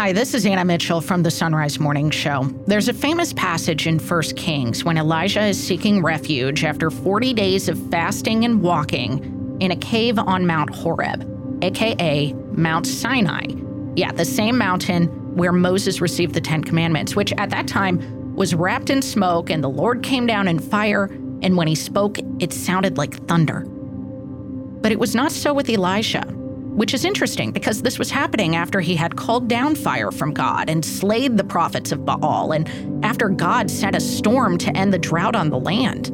Hi, this is Anna Mitchell from the Son Rise Morning Show. There's a famous passage in 1 Kings when Elijah is seeking refuge after 40 days of fasting and walking in a cave on Mount Horeb, aka Mount Sinai. Yeah, the same mountain where Moses received the Ten Commandments, which at that time was wrapped in smoke, and the Lord came down in fire, and when he spoke, it sounded like thunder. But it was not so with Elijah which is interesting because this was happening after he had called down fire from God and slayed the prophets of Baal, and after God sent a storm to end the drought on the land.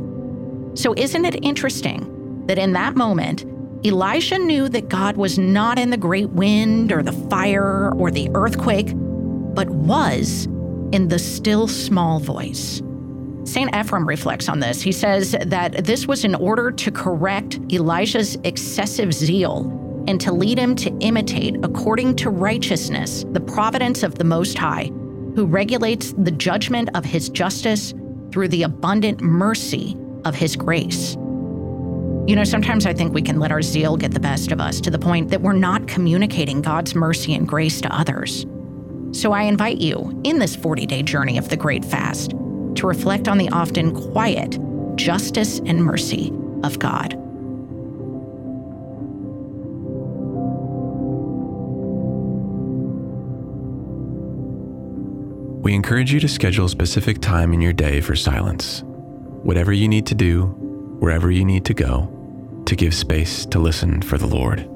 So, isn't it interesting that in that moment, Elijah knew that God was not in the great wind or the fire or the earthquake, but was in the still small voice. St. Ephrem reflects on this. He says that this was in order to correct Elijah's excessive zeal and to lead him to imitate, according to righteousness, the providence of the Most High, who regulates the judgment of his justice through the abundant mercy of his grace. You know, sometimes I think we can let our zeal get the best of us to the point that we're not communicating God's mercy and grace to others. So I invite you, in this 40 day journey of the Great Fast, to reflect on the often quiet justice and mercy of God. We encourage you to schedule a specific time in your day for silence, whatever you need to do, wherever you need to go, to give space to listen for the Lord.